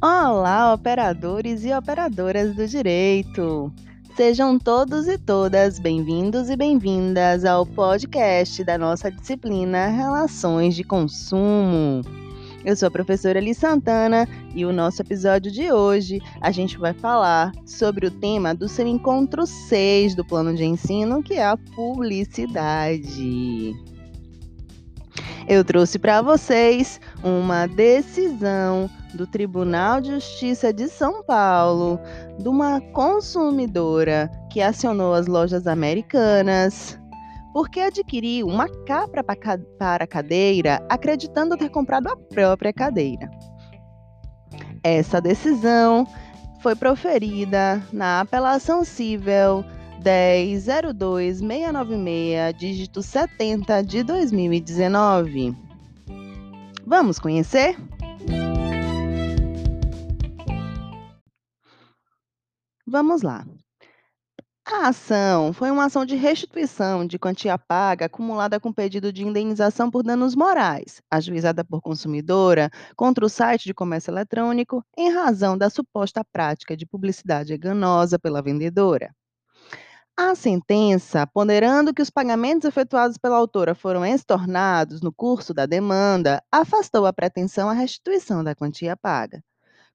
Olá, operadores e operadoras do direito! Sejam todos e todas bem-vindos e bem-vindas ao podcast da nossa disciplina Relações de Consumo. Eu sou a professora Eli Santana e o nosso episódio de hoje a gente vai falar sobre o tema do seu encontro 6 do plano de ensino, que é a publicidade. Eu trouxe para vocês uma decisão do Tribunal de Justiça de São Paulo de uma consumidora que acionou as lojas americanas porque adquiriu uma capra para cadeira acreditando ter comprado a própria cadeira. Essa decisão foi proferida na apelação civil 10.02696, dígito 70 de 2019. Vamos conhecer? Vamos lá. A ação foi uma ação de restituição de quantia paga acumulada com pedido de indenização por danos morais, ajuizada por consumidora contra o site de comércio eletrônico em razão da suposta prática de publicidade enganosa pela vendedora. A sentença, ponderando que os pagamentos efetuados pela autora foram estornados no curso da demanda, afastou a pretensão à restituição da quantia paga.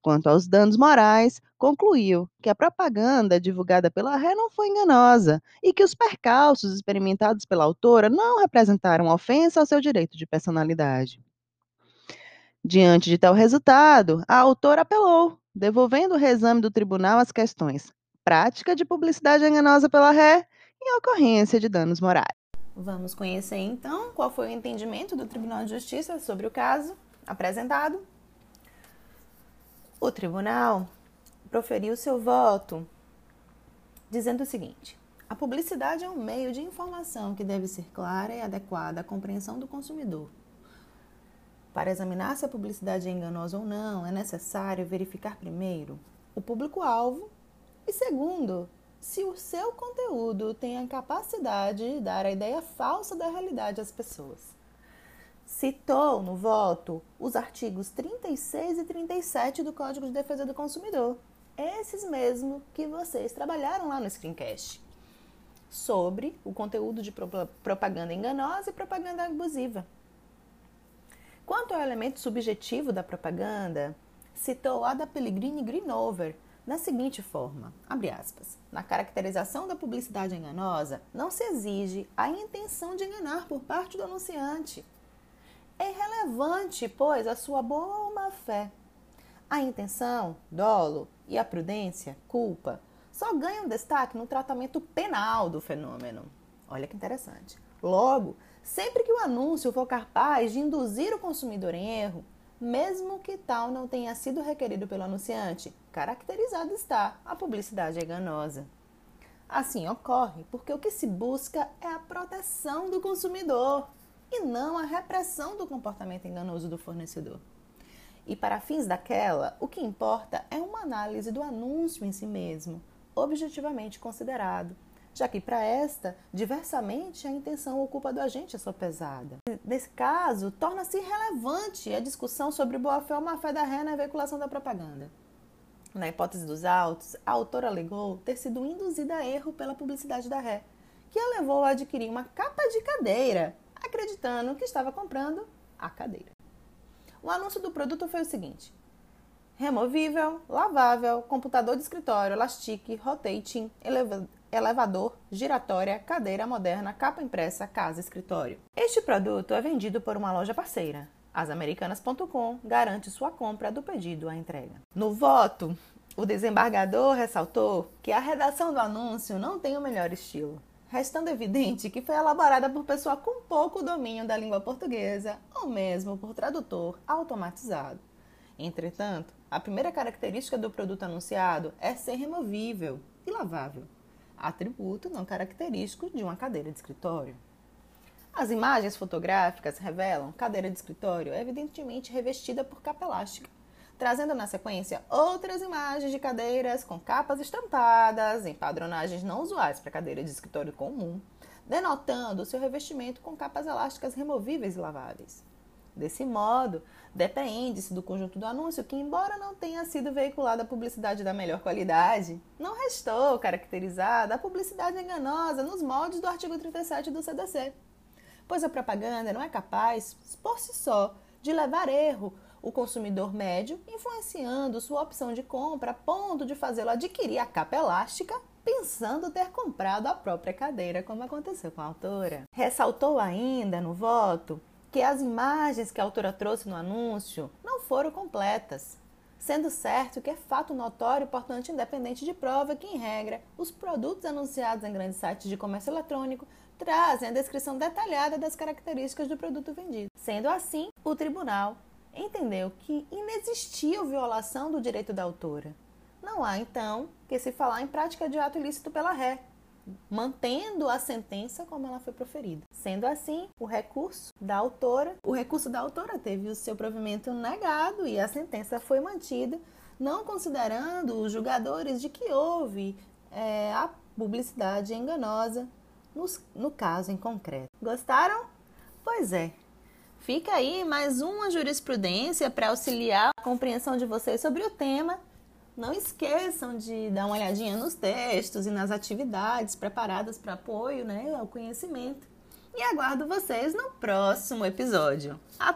Quanto aos danos morais, concluiu que a propaganda divulgada pela ré não foi enganosa e que os percalços experimentados pela autora não representaram ofensa ao seu direito de personalidade. Diante de tal resultado, a autora apelou, devolvendo o reexame do tribunal às questões prática de publicidade enganosa pela ré e ocorrência de danos morais. Vamos conhecer então qual foi o entendimento do Tribunal de Justiça sobre o caso apresentado. O tribunal proferiu seu voto dizendo o seguinte: a publicidade é um meio de informação que deve ser clara e adequada à compreensão do consumidor. Para examinar se a publicidade é enganosa ou não, é necessário verificar primeiro o público-alvo e segundo, se o seu conteúdo tem a capacidade de dar a ideia falsa da realidade às pessoas. Citou no voto os artigos 36 e 37 do Código de Defesa do Consumidor, esses mesmos que vocês trabalharam lá no screencast, sobre o conteúdo de propaganda enganosa e propaganda abusiva. Quanto ao elemento subjetivo da propaganda, citou Ada Pellegrini Greenover, da seguinte forma, abre aspas, na caracterização da publicidade enganosa, não se exige a intenção de enganar por parte do anunciante. É irrelevante, pois, a sua boa ou má fé. A intenção, dolo, e a prudência, culpa, só ganham destaque no tratamento penal do fenômeno. Olha que interessante. Logo, sempre que o anúncio for capaz de induzir o consumidor em erro, mesmo que tal não tenha sido requerido pelo anunciante, caracterizada está a publicidade enganosa. Assim ocorre porque o que se busca é a proteção do consumidor e não a repressão do comportamento enganoso do fornecedor. E para fins daquela, o que importa é uma análise do anúncio em si mesmo, objetivamente considerado, já que para esta, diversamente, a intenção ocupa do agente a sua pesada. Nesse caso, torna-se irrelevante a discussão sobre boa-fé ou má-fé da ré na veiculação da propaganda. Na hipótese dos autos, a autora alegou ter sido induzida a erro pela publicidade da ré, que a levou a adquirir uma capa de cadeira, acreditando que estava comprando a cadeira. O anúncio do produto foi o seguinte: removível, lavável, computador de escritório, elastique, rotating, elevador, giratória, cadeira moderna, capa impressa, casa, escritório. Este produto é vendido por uma loja parceira. Asamericanas.com garante sua compra do pedido à entrega. No voto, o desembargador ressaltou que a redação do anúncio não tem o melhor estilo, restando evidente que foi elaborada por pessoa com pouco domínio da língua portuguesa ou mesmo por tradutor automatizado. Entretanto, a primeira característica do produto anunciado é ser removível e lavável atributo não característico de uma cadeira de escritório. As imagens fotográficas revelam cadeira de escritório evidentemente revestida por capa elástica, trazendo na sequência outras imagens de cadeiras com capas estampadas em padronagens não usuais para cadeira de escritório comum, denotando seu revestimento com capas elásticas removíveis e laváveis. Desse modo, depende-se do conjunto do anúncio que, embora não tenha sido veiculada a publicidade da melhor qualidade, não restou caracterizada a publicidade enganosa nos moldes do artigo 37 do CDC. Pois a propaganda não é capaz, por si só, de levar erro o consumidor médio, influenciando sua opção de compra a ponto de fazê-lo adquirir a capa elástica, pensando ter comprado a própria cadeira, como aconteceu com a autora. Ressaltou ainda no voto que as imagens que a autora trouxe no anúncio não foram completas, sendo certo que é fato notório, portanto, independente de prova, que, em regra, os produtos anunciados em grandes sites de comércio eletrônico trazem a descrição detalhada das características do produto vendido. Sendo assim, o tribunal entendeu que inexistiu violação do direito da autora. Não há, então, que se falar em prática de ato ilícito pela ré, mantendo a sentença como ela foi proferida. Sendo assim, o recurso da autora, o recurso da autora teve o seu provimento negado e a sentença foi mantida, não considerando os julgadores de que houve é, a publicidade enganosa no caso em concreto. Gostaram? Pois é. Fica aí mais uma jurisprudência para auxiliar a compreensão de vocês sobre o tema não esqueçam de dar uma olhadinha nos textos e nas atividades preparadas para apoio né, ao conhecimento. E aguardo vocês no próximo episódio. Até